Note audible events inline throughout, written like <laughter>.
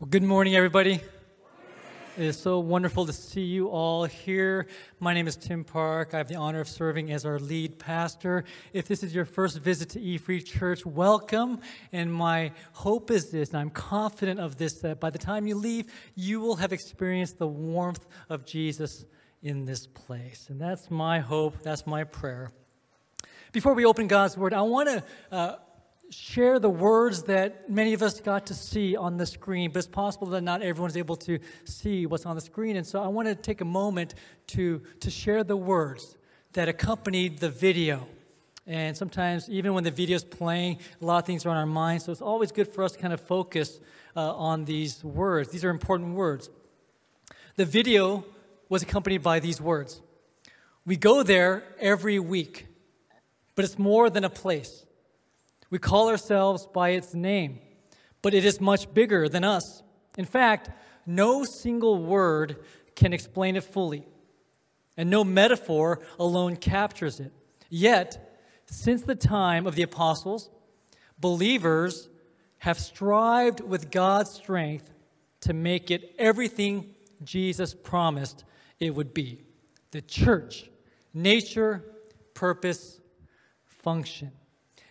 Well, good morning, everybody. It is so wonderful to see you all here. My name is Tim Park. I have the honor of serving as our lead pastor. If this is your first visit to E Free Church, welcome. And my hope is this, and I'm confident of this, that by the time you leave, you will have experienced the warmth of Jesus in this place. And that's my hope, that's my prayer. Before we open God's Word, I want to. Uh, share the words that many of us got to see on the screen, but it's possible that not everyone's able to see what's on the screen. And so I want to take a moment to, to share the words that accompanied the video. And sometimes, even when the video is playing, a lot of things are on our minds. So it's always good for us to kind of focus uh, on these words. These are important words. The video was accompanied by these words We go there every week, but it's more than a place. We call ourselves by its name, but it is much bigger than us. In fact, no single word can explain it fully, and no metaphor alone captures it. Yet, since the time of the apostles, believers have strived with God's strength to make it everything Jesus promised it would be the church, nature, purpose, function.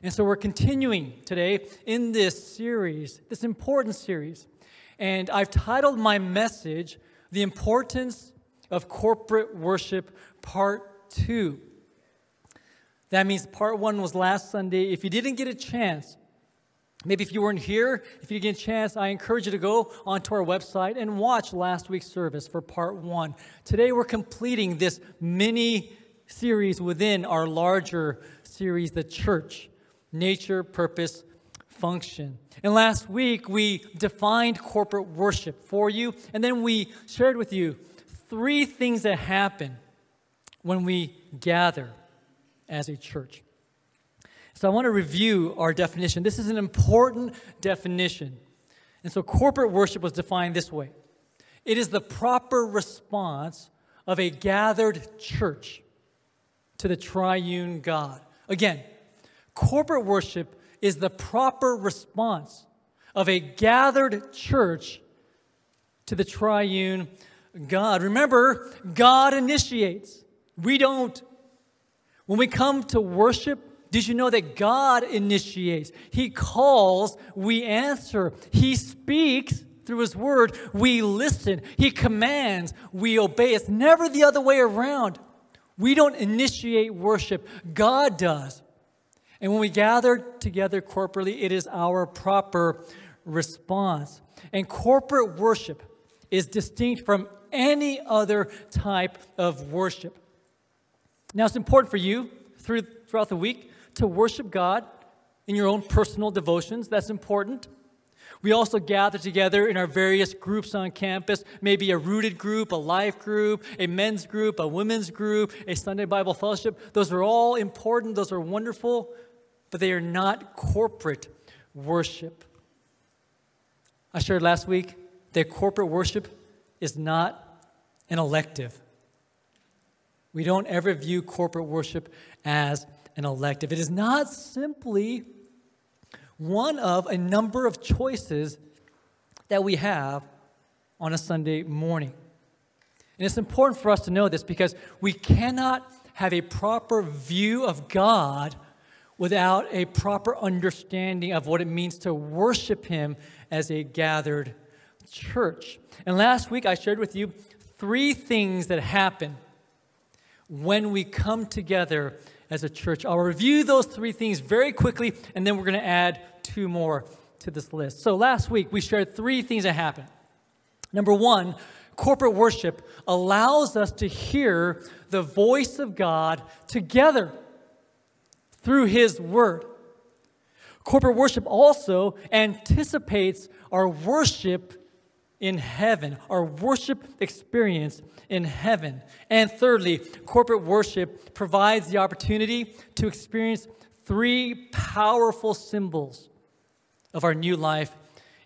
And so we're continuing today in this series, this important series. And I've titled my message, The Importance of Corporate Worship, Part 2. That means part one was last Sunday. If you didn't get a chance, maybe if you weren't here, if you didn't get a chance, I encourage you to go onto our website and watch last week's service for part one. Today we're completing this mini series within our larger series, The Church nature, purpose, function. And last week, we defined corporate worship for you, and then we shared with you three things that happen when we gather as a church. So I want to review our definition. This is an important definition. And so corporate worship was defined this way it is the proper response of a gathered church to the triune God. Again, Corporate worship is the proper response of a gathered church to the triune God. Remember, God initiates. We don't. When we come to worship, did you know that God initiates? He calls, we answer. He speaks through His Word, we listen. He commands, we obey. It's never the other way around. We don't initiate worship, God does. And when we gather together corporately, it is our proper response. And corporate worship is distinct from any other type of worship. Now, it's important for you through, throughout the week to worship God in your own personal devotions. That's important. We also gather together in our various groups on campus, maybe a rooted group, a life group, a men's group, a women's group, a Sunday Bible fellowship. Those are all important, those are wonderful but they are not corporate worship. I shared last week that corporate worship is not an elective. We don't ever view corporate worship as an elective. It is not simply one of a number of choices that we have on a Sunday morning. And it's important for us to know this because we cannot have a proper view of God without a proper understanding of what it means to worship Him as a gathered church. And last week I shared with you three things that happen when we come together as a church. I'll review those three things very quickly, and then we're going to add two more to this list. So last week we shared three things that happen. Number one, corporate worship allows us to hear the voice of God together through His Word. Corporate worship also anticipates our worship in heaven, our worship experience in heaven. And thirdly, corporate worship provides the opportunity to experience three powerful symbols of our new life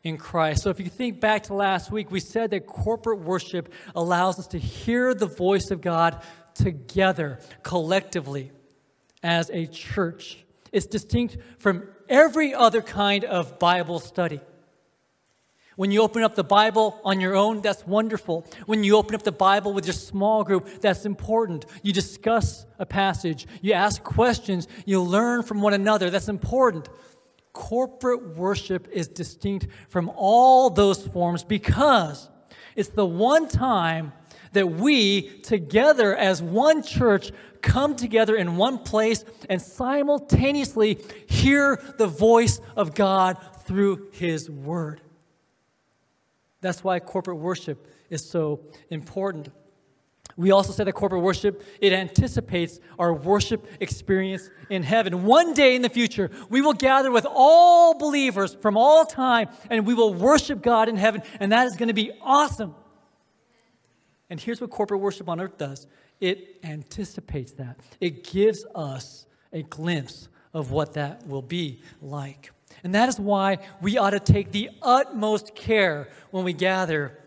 in Christ. So if you think back to last week, we said that corporate worship allows us to hear the voice of God together, collectively as a church. It's distinct from every other kind of Bible study. When you open up the Bible on your own, that's wonderful. When you open up the Bible with your small group, that's important. You discuss a passage, you ask questions, you learn from one another, that's important. Corporate worship is distinct from all those forms because it's the one time that we, together as one church, come together in one place and simultaneously hear the voice of God through His Word. That's why corporate worship is so important. We also say that corporate worship, it anticipates our worship experience in heaven. One day in the future, we will gather with all believers from all time and we will worship God in heaven, and that is going to be awesome. And here's what corporate worship on earth does it anticipates that, it gives us a glimpse of what that will be like. And that is why we ought to take the utmost care when we gather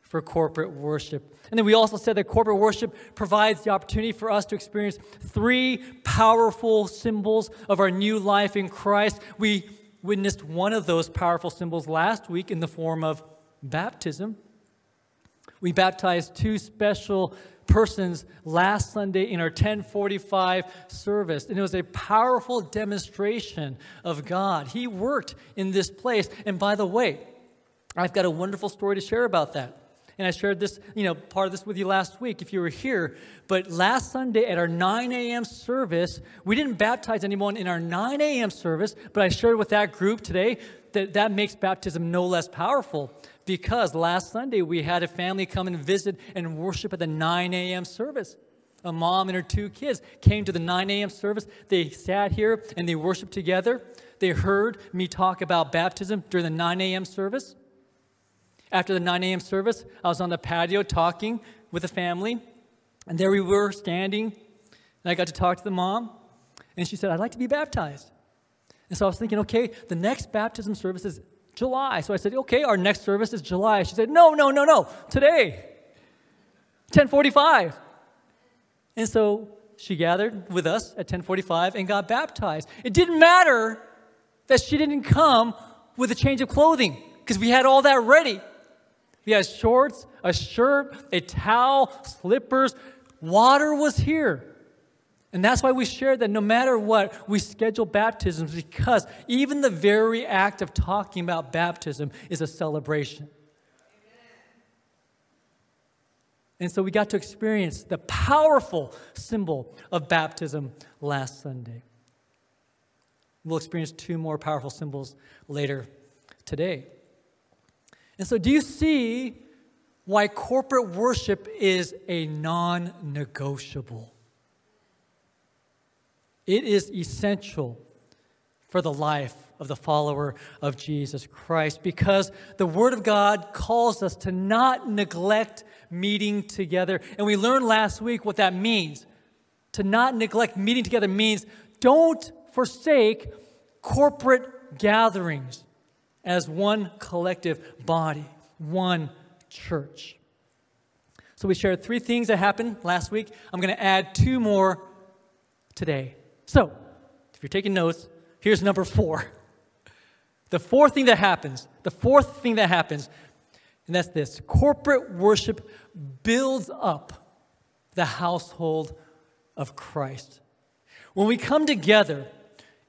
for corporate worship. And then we also said that corporate worship provides the opportunity for us to experience three powerful symbols of our new life in Christ. We witnessed one of those powerful symbols last week in the form of baptism. We baptized two special persons last Sunday in our 1045 service. And it was a powerful demonstration of God. He worked in this place. And by the way, I've got a wonderful story to share about that. And I shared this, you know, part of this with you last week if you were here. But last Sunday at our 9 a.m. service, we didn't baptize anyone in our 9 a.m. service, but I shared with that group today that that makes baptism no less powerful because last Sunday we had a family come and visit and worship at the 9 a.m. service. A mom and her two kids came to the 9 a.m. service. They sat here and they worshiped together. They heard me talk about baptism during the 9 a.m. service. After the 9 a.m. service, I was on the patio talking with the family, and there we were standing, and I got to talk to the mom, and she said, I'd like to be baptized. And so I was thinking, okay, the next baptism service is July. So I said, okay, our next service is July. She said, no, no, no, no, today, 1045. And so she gathered with us at 1045 and got baptized. It didn't matter that she didn't come with a change of clothing because we had all that ready. We had shorts, a shirt, a towel, slippers. Water was here. And that's why we share that no matter what, we schedule baptisms because even the very act of talking about baptism is a celebration. And so we got to experience the powerful symbol of baptism last Sunday. We'll experience two more powerful symbols later today. And so, do you see why corporate worship is a non negotiable? It is essential for the life of the follower of Jesus Christ because the Word of God calls us to not neglect meeting together. And we learned last week what that means. To not neglect meeting together means don't forsake corporate gatherings as one collective body, one church. So we shared three things that happened last week. I'm going to add two more today. So, if you're taking notes, here's number four. The fourth thing that happens, the fourth thing that happens, and that's this corporate worship builds up the household of Christ. When we come together,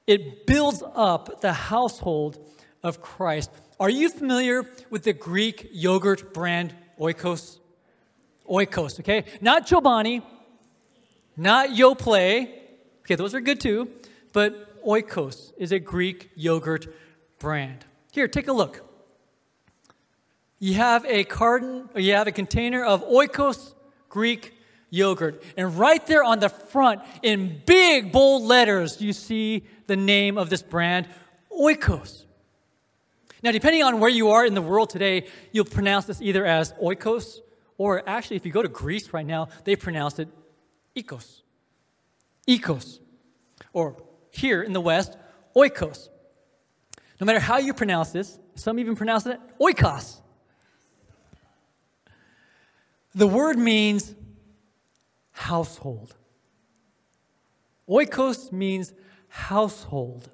it builds up the household of Christ. Are you familiar with the Greek yogurt brand Oikos? Oikos, okay? Not Chobani, not Yoplait, Okay, those are good too, but Oikos is a Greek yogurt brand. Here, take a look. You have a carton, or you have a container of Oikos Greek yogurt. And right there on the front, in big, bold letters, you see the name of this brand, Oikos. Now, depending on where you are in the world today, you'll pronounce this either as Oikos, or actually, if you go to Greece right now, they pronounce it Ikos. Ikos, or here in the West, oikos. No matter how you pronounce this, some even pronounce it oikos. The word means household. Oikos means household.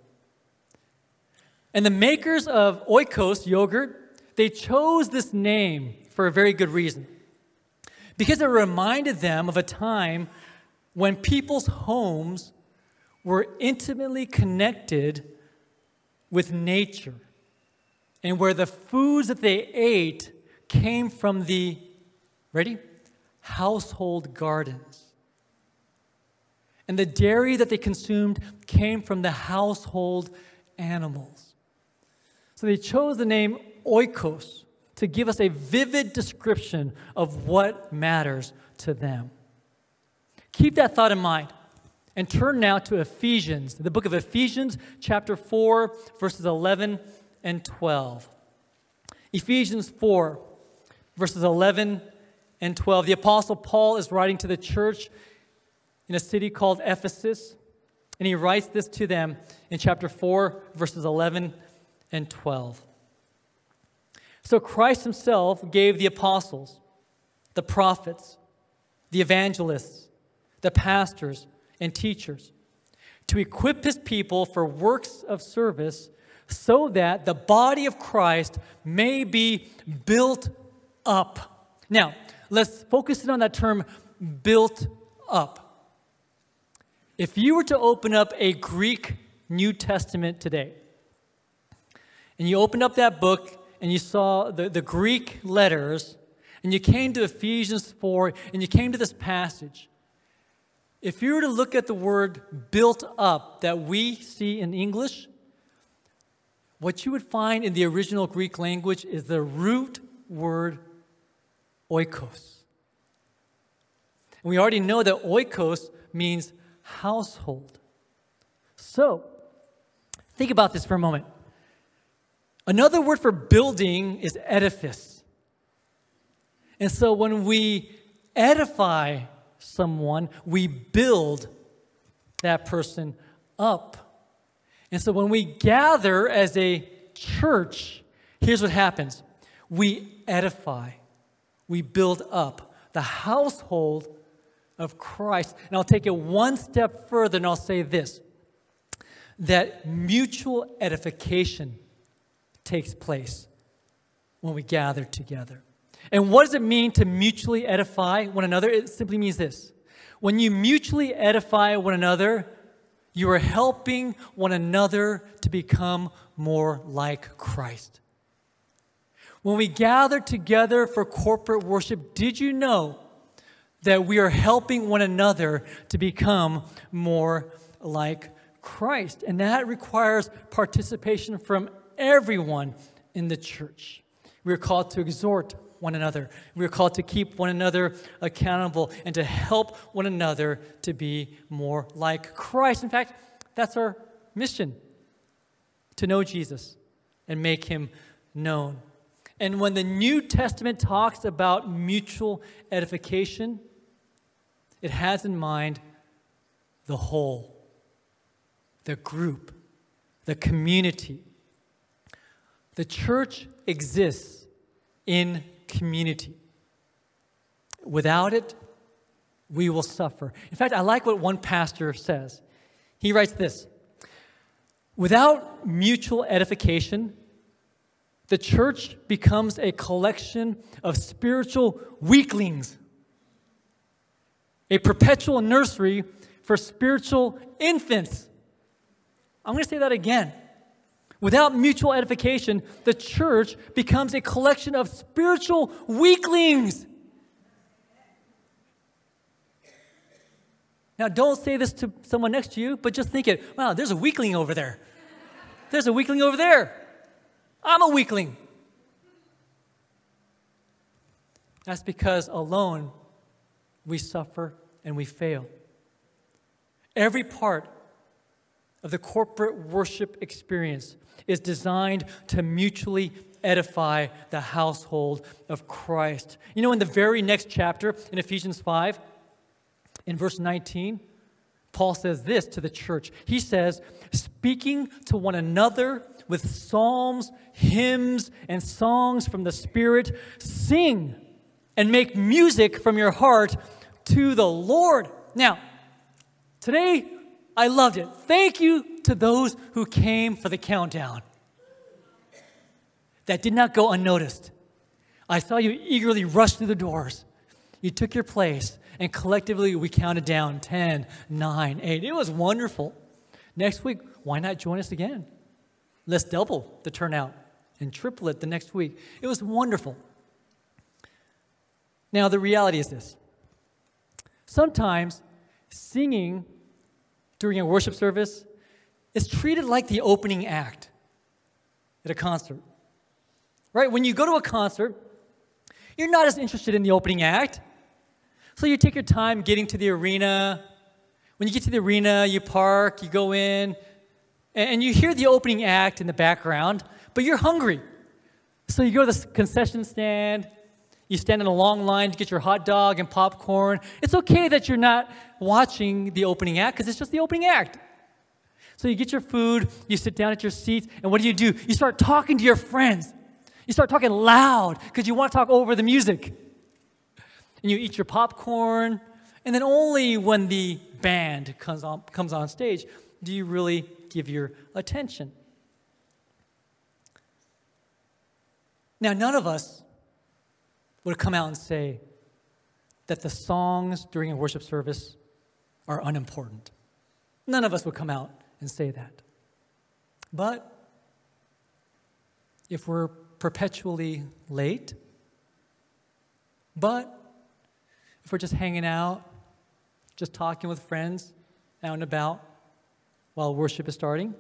And the makers of oikos yogurt, they chose this name for a very good reason. Because it reminded them of a time when people's homes were intimately connected with nature and where the foods that they ate came from the, ready? Household gardens. And the dairy that they consumed came from the household animals. So they chose the name oikos to give us a vivid description of what matters to them. Keep that thought in mind and turn now to Ephesians, the book of Ephesians, chapter 4, verses 11 and 12. Ephesians 4, verses 11 and 12. The Apostle Paul is writing to the church in a city called Ephesus, and he writes this to them in chapter 4, verses 11 and 12. So Christ himself gave the apostles, the prophets, the evangelists, the pastors, and teachers to equip his people for works of service so that the body of Christ may be built up. Now, let's focus in on that term built up. If you were to open up a Greek New Testament today, and you opened up that book and you saw the, the Greek letters, and you came to Ephesians 4, and you came to this passage, if you were to look at the word built up that we see in English, what you would find in the original Greek language is the root word oikos. And we already know that oikos means household. So, think about this for a moment. Another word for building is edifice. And so when we edify someone, we build that person up. And so when we gather as a church, here's what happens we edify, we build up the household of Christ. And I'll take it one step further and I'll say this that mutual edification takes place when we gather together. And what does it mean to mutually edify one another? It simply means this when you mutually edify one another, you are helping one another to become more like Christ. When we gather together for corporate worship, did you know that we are helping one another to become more like Christ? And that requires participation from everyone in the church. We are called to exhort one another. We are called to keep one another accountable and to help one another to be more like Christ. In fact, that's our mission to know Jesus and make him known. And when the New Testament talks about mutual edification, it has in mind the whole, the group, the community the church exists in community. Without it, we will suffer. In fact, I like what one pastor says. He writes this Without mutual edification, the church becomes a collection of spiritual weaklings, a perpetual nursery for spiritual infants. I'm going to say that again. Without mutual edification, the church becomes a collection of spiritual weaklings. Now, don't say this to someone next to you, but just think it wow, there's a weakling over there. There's a weakling over there. I'm a weakling. That's because alone we suffer and we fail. Every part of the corporate worship experience is designed to mutually edify the household of Christ. You know, in the very next chapter, in Ephesians 5, in verse 19, Paul says this to the church. He says, speaking to one another with psalms, hymns, and songs from the Spirit, sing and make music from your heart to the Lord. Now, today I loved it. Thank you to those who came for the countdown. That did not go unnoticed. I saw you eagerly rush through the doors. You took your place, and collectively we counted down 10, 9, 8. It was wonderful. Next week, why not join us again? Let's double the turnout and triple it the next week. It was wonderful. Now, the reality is this sometimes singing during a worship service is treated like the opening act at a concert. Right? When you go to a concert, you're not as interested in the opening act. So you take your time getting to the arena. When you get to the arena, you park, you go in, and you hear the opening act in the background, but you're hungry. So you go to the concession stand, you stand in a long line to get your hot dog and popcorn. It's okay that you're not watching the opening act because it's just the opening act. So you get your food, you sit down at your seats, and what do you do? You start talking to your friends. You start talking loud because you want to talk over the music. And you eat your popcorn, and then only when the band comes on, comes on stage do you really give your attention. Now, none of us would come out and say that the songs during a worship service are unimportant. None of us would come out and say that. But if we're perpetually late, but if we're just hanging out, just talking with friends out and about while worship is starting,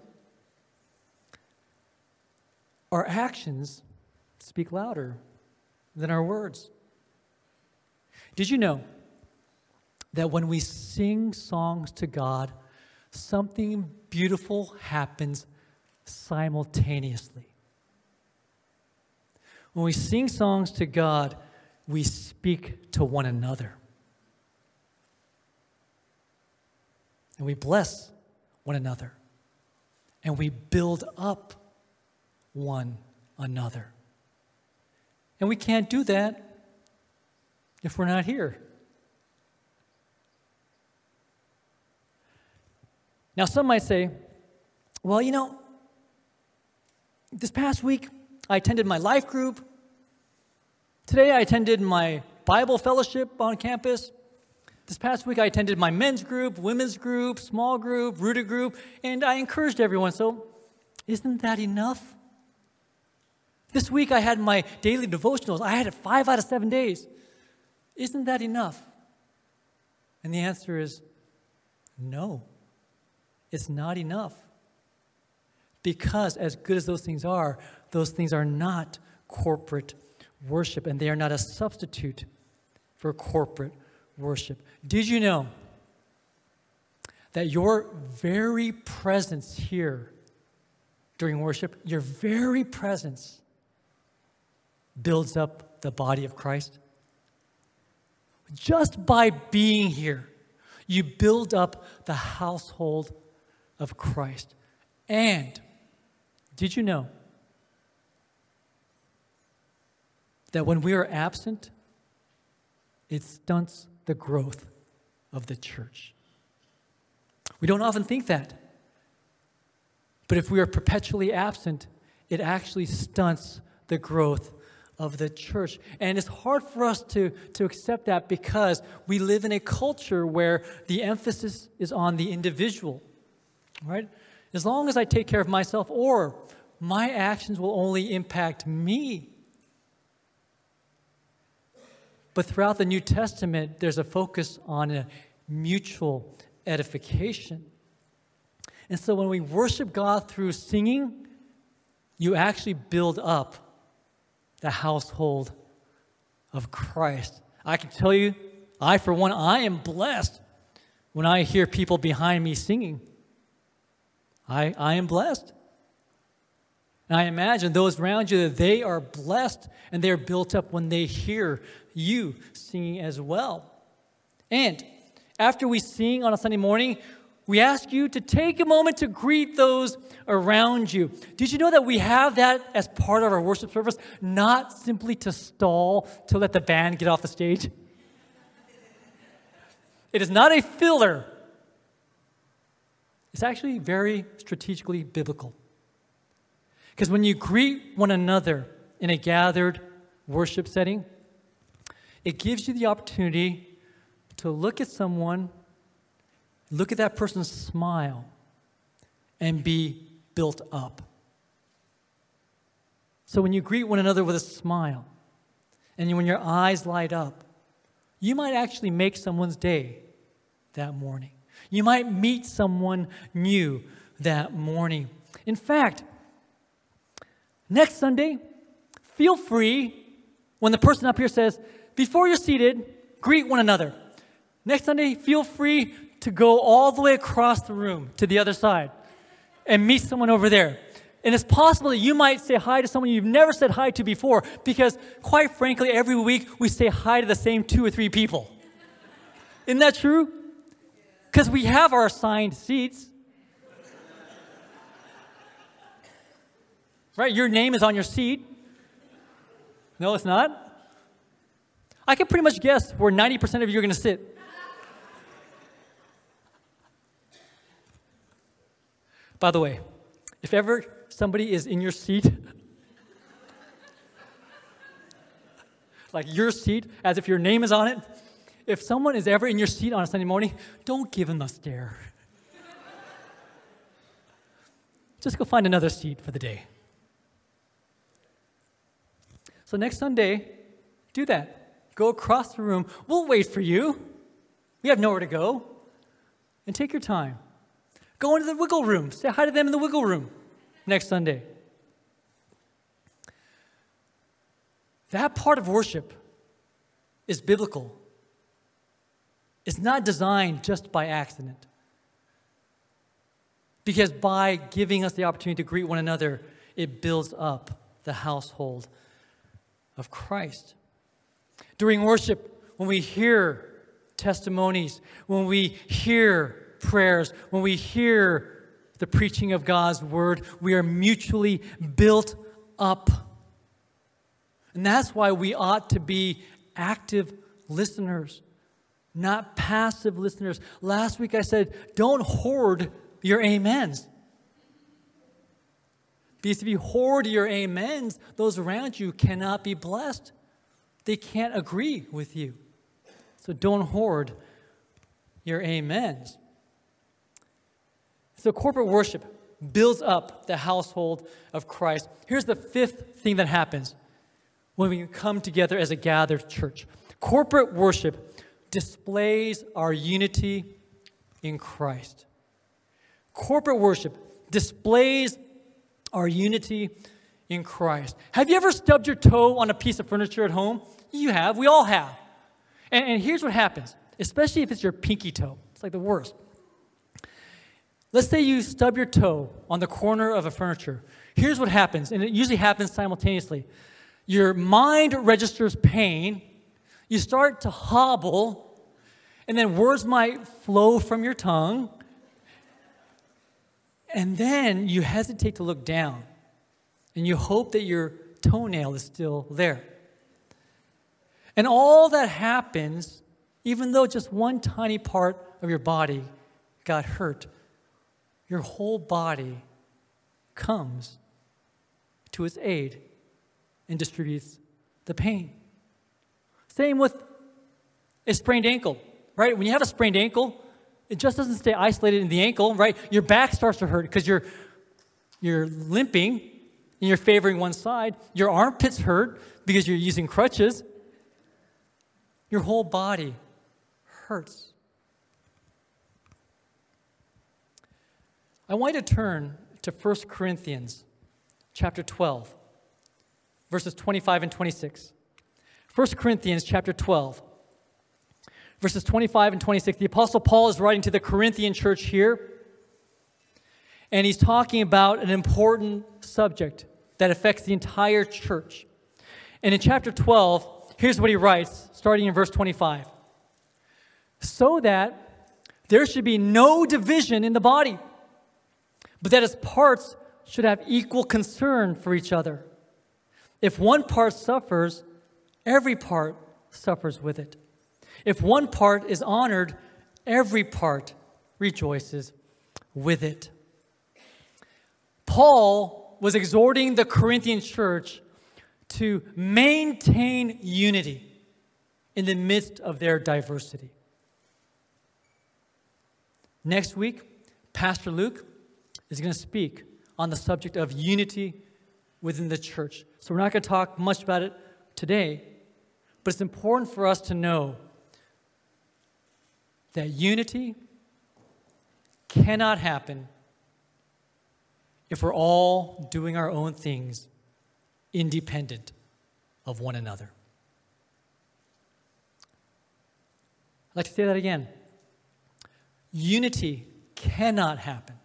our actions speak louder than our words. Did you know that when we sing songs to God, something beautiful happens simultaneously? When we sing songs to God, we speak to one another. And we bless one another. And we build up one another. And we can't do that if we're not here. Now, some might say, well, you know, this past week I attended my life group. Today I attended my Bible fellowship on campus. This past week I attended my men's group, women's group, small group, rooted group, and I encouraged everyone. So, isn't that enough? This week I had my daily devotionals. I had it five out of seven days. Isn't that enough? And the answer is no, it's not enough. Because, as good as those things are, those things are not corporate worship and they are not a substitute for corporate worship. Did you know that your very presence here during worship, your very presence, builds up the body of Christ? Just by being here, you build up the household of Christ. And did you know that when we are absent, it stunts the growth of the church? We don't often think that. But if we are perpetually absent, it actually stunts the growth of the church. And it's hard for us to, to accept that because we live in a culture where the emphasis is on the individual, right? As long as I take care of myself, or my actions will only impact me. But throughout the New Testament, there's a focus on a mutual edification. And so when we worship God through singing, you actually build up the household of Christ. I can tell you, I, for one, I am blessed when I hear people behind me singing. I, I am blessed. And I imagine those around you that they are blessed and they're built up when they hear you singing as well. And after we sing on a Sunday morning, we ask you to take a moment to greet those around you. Did you know that we have that as part of our worship service, not simply to stall to let the band get off the stage? It is not a filler. It's actually very strategically biblical. Because when you greet one another, in a gathered worship setting, it gives you the opportunity to look at someone, look at that person's smile, and be built up. So when you greet one another with a smile, and when your eyes light up, you might actually make someone's day that morning. You might meet someone new that morning. In fact, next Sunday, feel free when the person up here says, before you're seated, greet one another. Next Sunday, feel free to go all the way across the room to the other side and meet someone over there. And it's possible that you might say hi to someone you've never said hi to before because, quite frankly, every week we say hi to the same two or three people. Isn't that true? Because we have our assigned seats. Right? Your name is on your seat. No, it's not. I can pretty much guess where 90% of you are going to sit. By the way, if ever somebody is in your seat, <laughs> like your seat, as if your name is on it, if someone is ever in your seat on a Sunday morning, don't give them a stare. <laughs> Just go find another seat for the day. So next Sunday, do that. Go across the room. We'll wait for you. We have nowhere to go. And take your time. Go into the wiggle room. Say hi to them in the wiggle room next Sunday. That part of worship is biblical. It's not designed just by accident. Because by giving us the opportunity to greet one another, it builds up the household of Christ. During worship, when we hear testimonies, when we hear prayers, when we hear the preaching of God's word, we are mutually built up. And that's why we ought to be active listeners, not passive listeners. Last week I said, don't hoard your amens. Because if you hoard your amens, those around you cannot be blessed. They can't agree with you. So don't hoard your amens. So corporate worship builds up the household of Christ. Here's the fifth thing that happens when we come together as a gathered church corporate worship displays our unity in Christ. Corporate worship displays our unity in Christ. Have you ever stubbed your toe on a piece of furniture at home? You have. We all have. And, and here's what happens, especially if it's your pinky toe. It's like the worst. Let's say you stub your toe on the corner of a furniture. Here's what happens, and it usually happens simultaneously. Your mind registers pain, you start to hobble, and then words might flow from your tongue, and then you hesitate to look down and you hope that your toenail is still there. And all that happens, even though just one tiny part of your body got hurt, your whole body comes to its aid and distributes the pain. Same with a sprained ankle, right? When you have a sprained ankle, it just doesn't stay isolated in the ankle, right? Your back starts to hurt because you're, you're limping and you're favoring one side. Your armpits hurt because you're using crutches. Your whole body hurts. I want you to turn to 1 Corinthians chapter 12, verses 25 and 26. 1 Corinthians chapter 12 verses 25 and 26. The Apostle Paul is writing to the Corinthian church here, and he's talking about an important subject that affects the entire church. And in chapter 12, here's what he writes, starting in verse 25 So that there should be no division in the body, but that its parts should have equal concern for each other. If one part suffers, every part suffers with it. If one part is honored, every part rejoices with it. Paul was exhorting the Corinthian church to maintain unity in the midst of their diversity. Next week, Pastor Luke is going to speak on the subject of unity within the church. So we're not going to talk much about it today, but it's important for us to know that unity cannot happen if we're all doing our own things independent of one another. I'd like to say that again. Unity cannot happen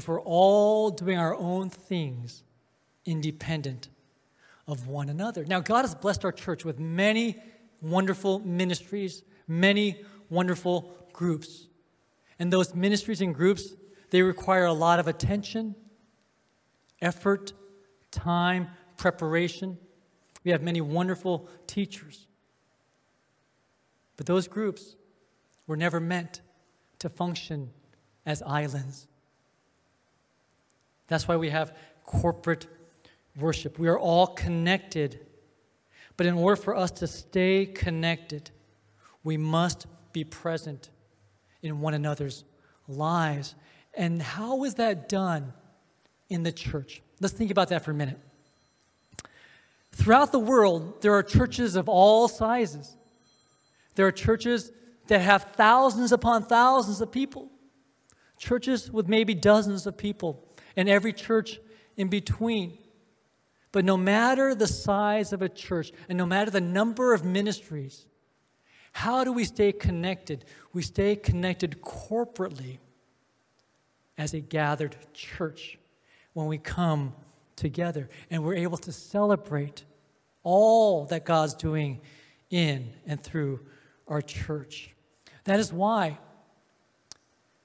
if we're all doing our own things independent of one another. Now, God has blessed our church with many wonderful ministries, many wonderful groups. And those ministries and groups, they require a lot of attention, effort, time, preparation. We have many wonderful teachers. But those groups were never meant to function as islands. That's why we have corporate worship. We are all connected. But in order for us to stay connected, we must be present in one another's lives. And how is that done in the church? Let's think about that for a minute. Throughout the world, there are churches of all sizes. There are churches that have thousands upon thousands of people, churches with maybe dozens of people, and every church in between. But no matter the size of a church and no matter the number of ministries, how do we stay connected? We stay connected corporately as a gathered church when we come together and we're able to celebrate all that God's doing in and through our church. That is why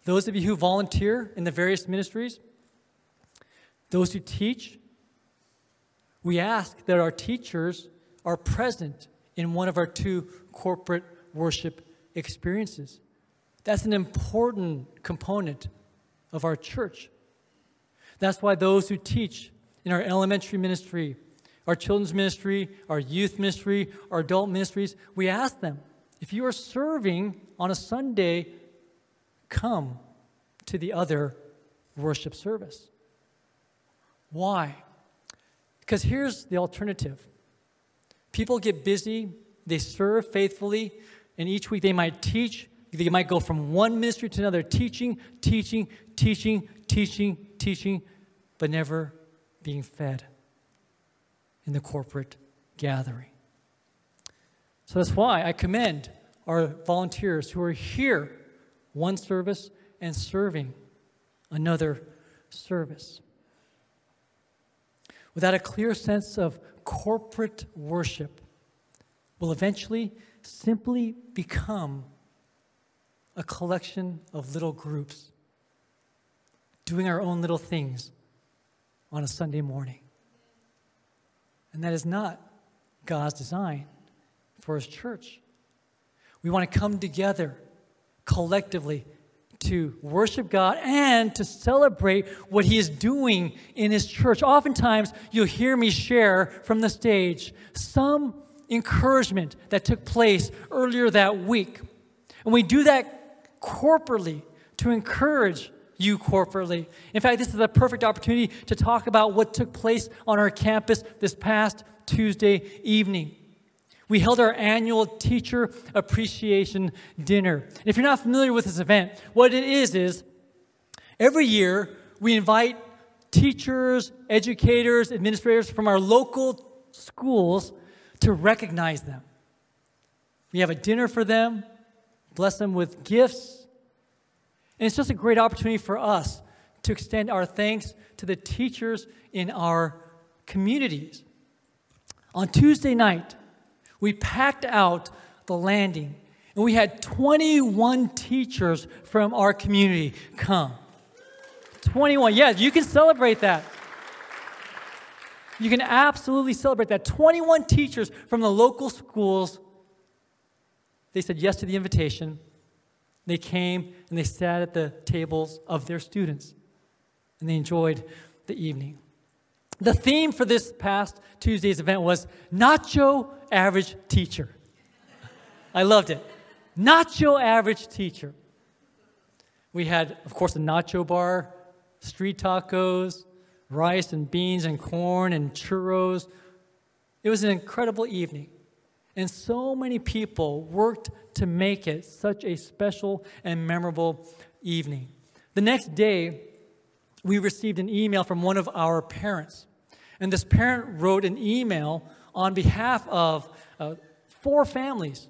those of you who volunteer in the various ministries, those who teach, we ask that our teachers are present in one of our two corporate worship experiences. That's an important component of our church. That's why those who teach in our elementary ministry, our children's ministry, our youth ministry, our adult ministries, we ask them if you are serving on a Sunday, come to the other worship service. Why? Because here's the alternative people get busy, they serve faithfully, and each week they might teach, they might go from one ministry to another, teaching, teaching, teaching, teaching, teaching, but never being fed in the corporate gathering. So that's why I commend our volunteers who are here one service and serving another service. Without a clear sense of corporate worship, will eventually simply become a collection of little groups doing our own little things on a Sunday morning. And that is not God's design for His church. We want to come together collectively to worship God and to celebrate what He is doing in His church. Oftentimes, you'll hear me share from the stage some encouragement that took place earlier that week. And we do that corporately to encourage you corporately. In fact, this is a perfect opportunity to talk about what took place on our campus this past Tuesday evening. We held our annual teacher appreciation dinner. And if you're not familiar with this event, what it is is every year we invite teachers, educators, administrators from our local schools to recognize them. We have a dinner for them, bless them with gifts. And it's just a great opportunity for us to extend our thanks to the teachers in our communities. On Tuesday night, we packed out the landing and we had 21 teachers from our community come. 21. Yes, you can celebrate that. You can absolutely celebrate that. 21 teachers from the local schools, they said yes to the invitation. They came and they sat at the tables of their students and they enjoyed the evening. The theme for this past Tuesday's event was Nacho Average Teacher. I loved it. Nacho Average Teacher. We had, of course, a nacho bar, street tacos, rice and beans and corn and churros. It was an incredible evening. And so many people worked to make it such a special and memorable evening. The next day, we received an email from one of our parents. And this parent wrote an email on behalf of uh, four families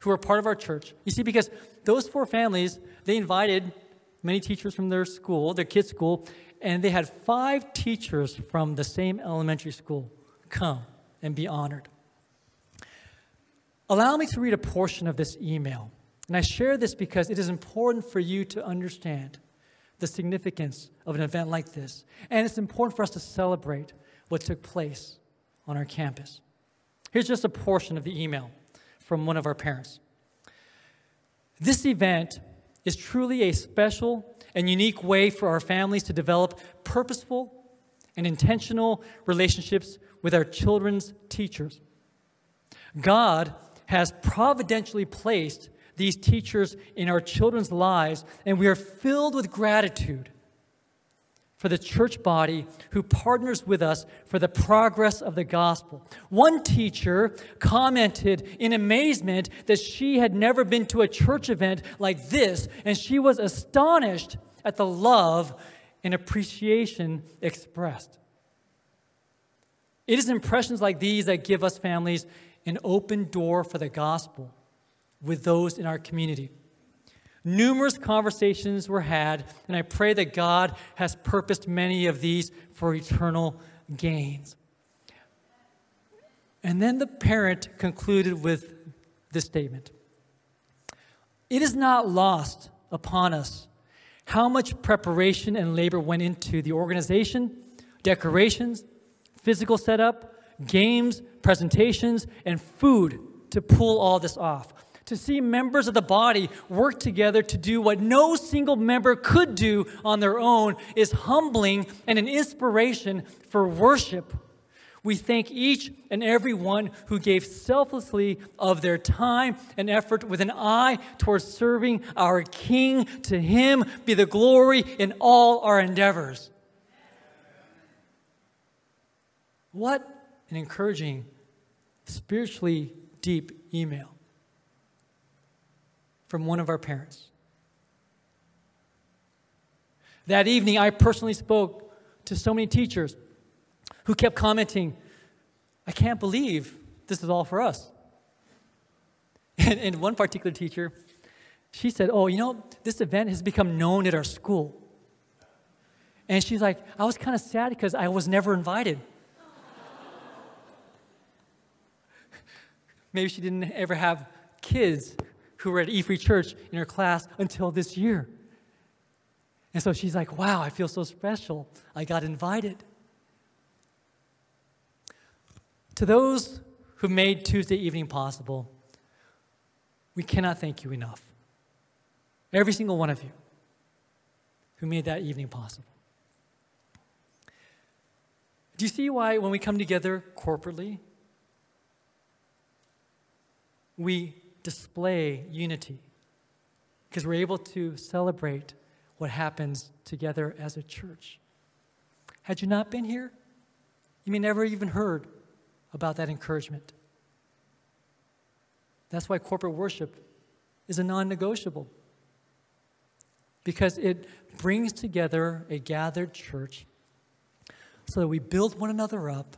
who are part of our church. You see, because those four families, they invited many teachers from their school, their kids' school, and they had five teachers from the same elementary school come and be honored. Allow me to read a portion of this email. And I share this because it is important for you to understand the significance of an event like this. And it's important for us to celebrate what took place on our campus. Here's just a portion of the email from one of our parents. This event is truly a special and unique way for our families to develop purposeful and intentional relationships with our children's teachers. God has providentially placed these teachers in our children's lives, and we are filled with gratitude for the church body who partners with us for the progress of the gospel. One teacher commented in amazement that she had never been to a church event like this, and she was astonished at the love and appreciation expressed. It is impressions like these that give us families an open door for the gospel with those in our community. Numerous conversations were had, and I pray that God has purposed many of these for eternal gains. And then the parent concluded with this statement It is not lost upon us how much preparation and labor went into the organization, decorations, physical setup, games, presentations, and food to pull all this off. To see members of the body work together to do what no single member could do on their own is humbling and an inspiration for worship. We thank each and every one who gave selflessly of their time and effort with an eye towards serving our King. To him be the glory in all our endeavors. What an encouraging, spiritually deep email from one of our parents. That evening, I personally spoke to so many teachers who kept commenting, I can't believe this is all for us. <laughs> And, and one particular teacher, she said, Oh, you know, this event has become known at our school. And she's like, I was kind of sad because I was never invited. <laughs> Maybe she didn't ever have kids who were at E Free Church in her class until this year. And so she's like, wow, I feel so special. I got invited. To those who made Tuesday evening possible, we cannot thank you enough. Every single one of you who made that evening possible. Do you see why when we come together corporately, we display unity because we're able to celebrate what happens together as a church. Had you not been here, you may never even heard about that encouragement. That's why corporate worship is a non negotiable because it brings together a gathered church so that we build one another up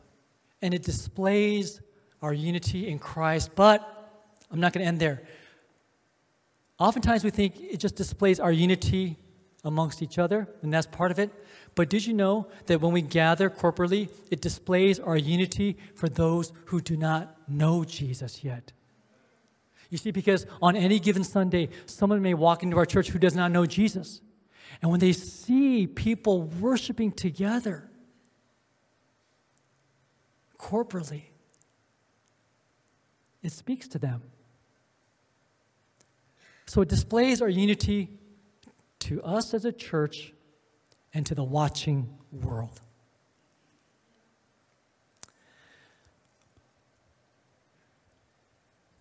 and it displays our unity in Christ, but I'm not going to end there. Oftentimes we think it just displays our unity amongst each other, and that's part of it. But did you know that when we gather corporately, it displays our unity for those who do not know Jesus yet? You see, because on any given Sunday, someone may walk into our church who does not know Jesus. And when they see people worshiping together corporately, it speaks to them. So it displays our unity to us as a church and to the watching world.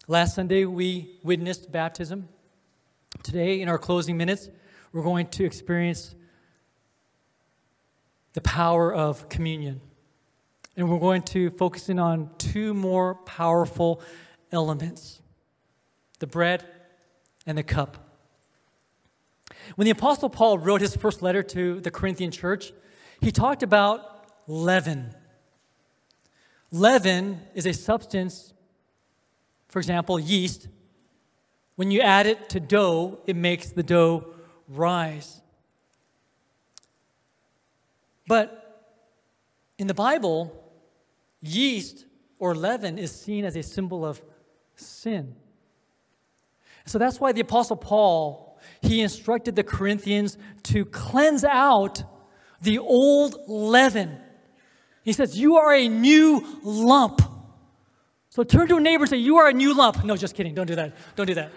Last Sunday, we witnessed baptism. Today, in our closing minutes, we're going to experience the power of communion. And we're going to focus in on two more powerful elements the bread and the cup. When the Apostle Paul wrote his first letter to the Corinthian church, he talked about leaven. Leaven is a substance for example, yeast, when you add it to dough, it makes the dough rise. But in the Bible, yeast or leaven is seen as a symbol of sin. So that's why the apostle Paul, he instructed the Corinthians to cleanse out the old leaven. He says, "You are a new lump." So turn to a neighbor and say, You are a new lump. No, just kidding. Don't do that. Don't do that.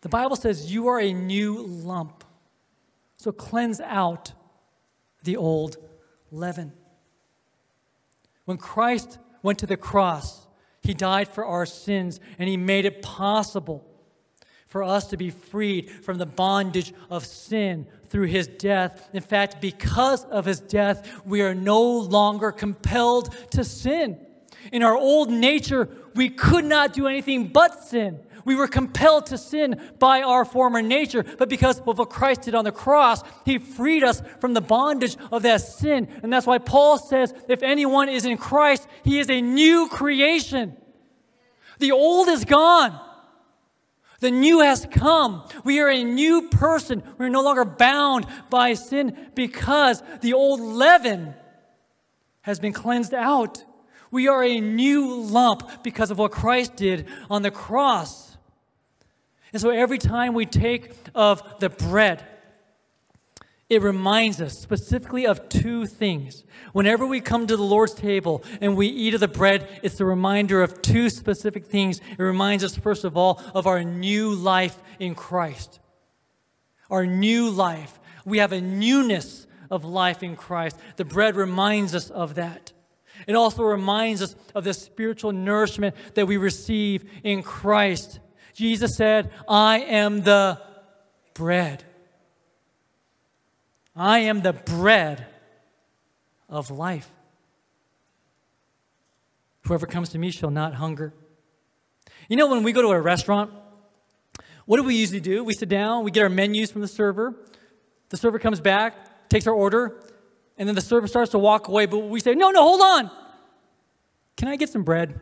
The Bible says you are a new lump. So cleanse out the old leaven. When Christ went to the cross, he died for our sins and he made it possible for us to be freed from the bondage of sin through his death. In fact, because of his death, we are no longer compelled to sin. In our old nature, we could not do anything but sin. We were compelled to sin by our former nature, but because of what Christ did on the cross, He freed us from the bondage of that sin. And that's why Paul says if anyone is in Christ, he is a new creation. The old is gone, the new has come. We are a new person. We're no longer bound by sin because the old leaven has been cleansed out. We are a new lump because of what Christ did on the cross. And so every time we take of the bread, it reminds us specifically of two things. Whenever we come to the Lord's table and we eat of the bread, it's a reminder of two specific things. It reminds us, first of all, of our new life in Christ. Our new life. We have a newness of life in Christ. The bread reminds us of that. It also reminds us of the spiritual nourishment that we receive in Christ. Jesus said, I am the bread. I am the bread of life. Whoever comes to me shall not hunger. You know, when we go to a restaurant, what do we usually do? We sit down, we get our menus from the server. The server comes back, takes our order, and then the server starts to walk away, but we say, No, no, hold on. Can I get some bread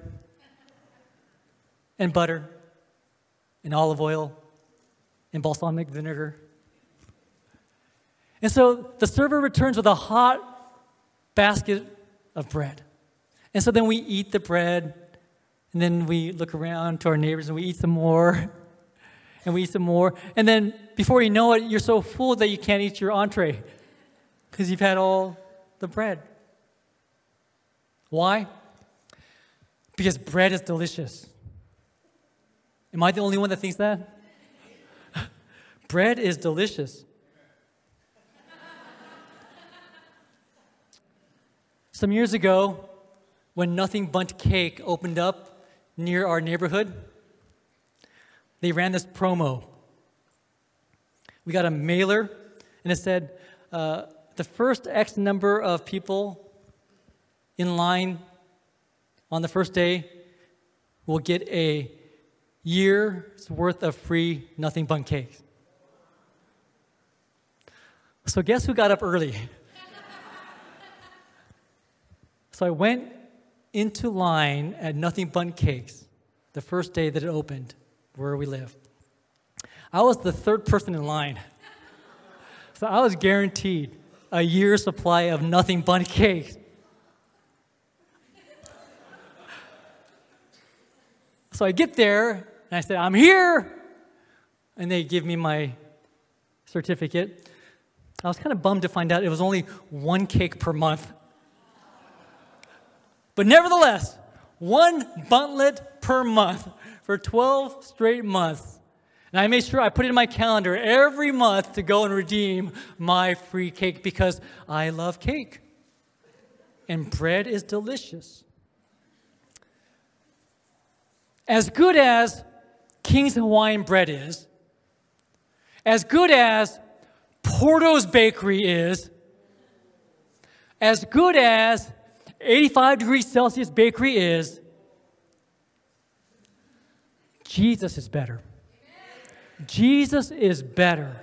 and butter and olive oil and balsamic vinegar? And so the server returns with a hot basket of bread. And so then we eat the bread, and then we look around to our neighbors and we eat some more, <laughs> and we eat some more. And then before you know it, you're so full that you can't eat your entree because you've had all the bread. Why? Because bread is delicious. Am I the only one that thinks that? <laughs> bread is delicious. Some years ago, when Nothing Bundt Cake opened up near our neighborhood, they ran this promo. We got a mailer, and it said, uh, the first X number of people in line on the first day will get a year's worth of free Nothing Bundt Cakes. So, guess who got up early? <laughs> So I went into line at Nothing Bundt Cakes the first day that it opened where we live. I was the third person in line. <laughs> So I was guaranteed a year's supply of Nothing but cake. So I get there and I say, I'm here. And they give me my certificate. I was kind of bummed to find out it was only one cake per month. But nevertheless, one Bundtlet per month for 12 straight months. And I made sure I put it in my calendar every month to go and redeem my free cake because I love cake. and bread is delicious. As good as King's Hawaiian bread is, as good as Porto's Bakery is, as good as 85 degrees Celsius bakery is, Jesus is better. Jesus is better.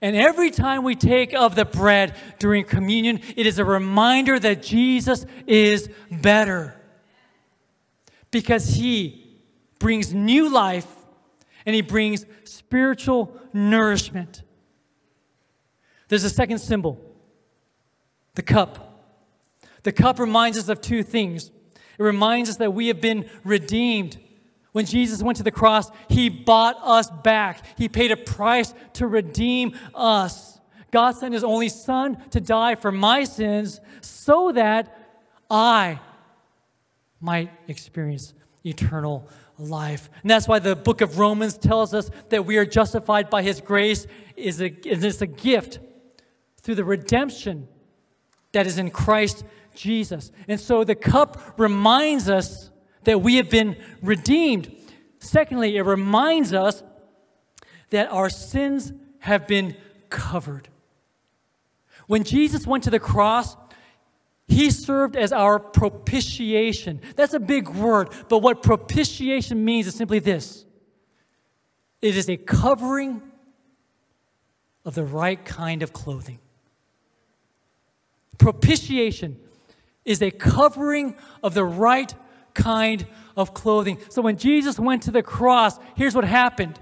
And every time we take of the bread during communion, it is a reminder that Jesus is better. Because he brings new life and he brings spiritual nourishment. There's a second symbol the cup. The cup reminds us of two things. It reminds us that we have been redeemed. When Jesus went to the cross, he bought us back. He paid a price to redeem us. God sent his only son to die for my sins so that I might experience eternal life. And that's why the book of Romans tells us that we are justified by his grace is a, is a gift through the redemption that is in Christ Jesus. And so the cup reminds us that we have been redeemed. Secondly, it reminds us that our sins have been covered. When Jesus went to the cross, he served as our propitiation. That's a big word, but what propitiation means is simply this it is a covering of the right kind of clothing. Propitiation is a covering of the right kind of clothing. So when Jesus went to the cross, here's what happened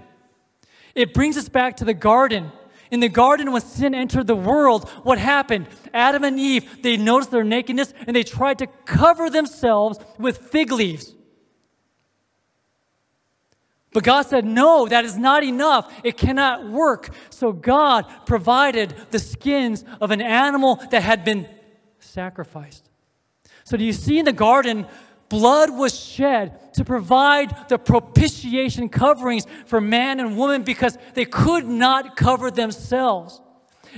it brings us back to the garden. In the garden, when sin entered the world, what happened? Adam and Eve, they noticed their nakedness and they tried to cover themselves with fig leaves. But God said, No, that is not enough. It cannot work. So God provided the skins of an animal that had been sacrificed. So, do you see in the garden, blood was shed to provide the propitiation coverings for man and woman because they could not cover themselves.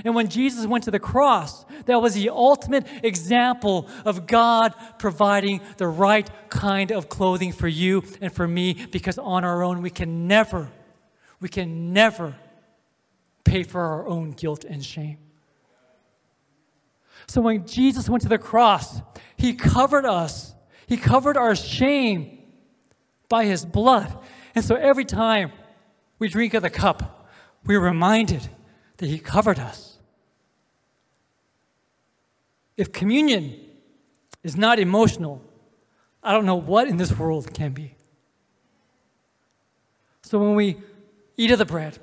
And when Jesus went to the cross, that was the ultimate example of God providing the right kind of clothing for you and for me because on our own we can never, we can never pay for our own guilt and shame. So when Jesus went to the cross, he covered us, he covered our shame by his blood. And so every time we drink of the cup, we're reminded that he covered us. If communion is not emotional, I don't know what in this world can be. So when we eat of the bread,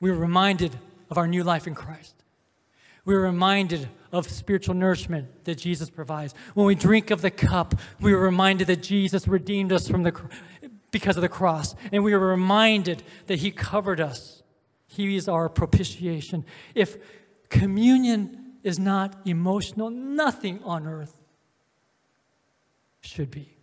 we're reminded of our new life in Christ we're reminded of spiritual nourishment that Jesus provides. When we drink of the cup, we are reminded that Jesus redeemed us from the because of the cross, and we are reminded that he covered us. He is our propitiation. If communion is not emotional, nothing on earth should be.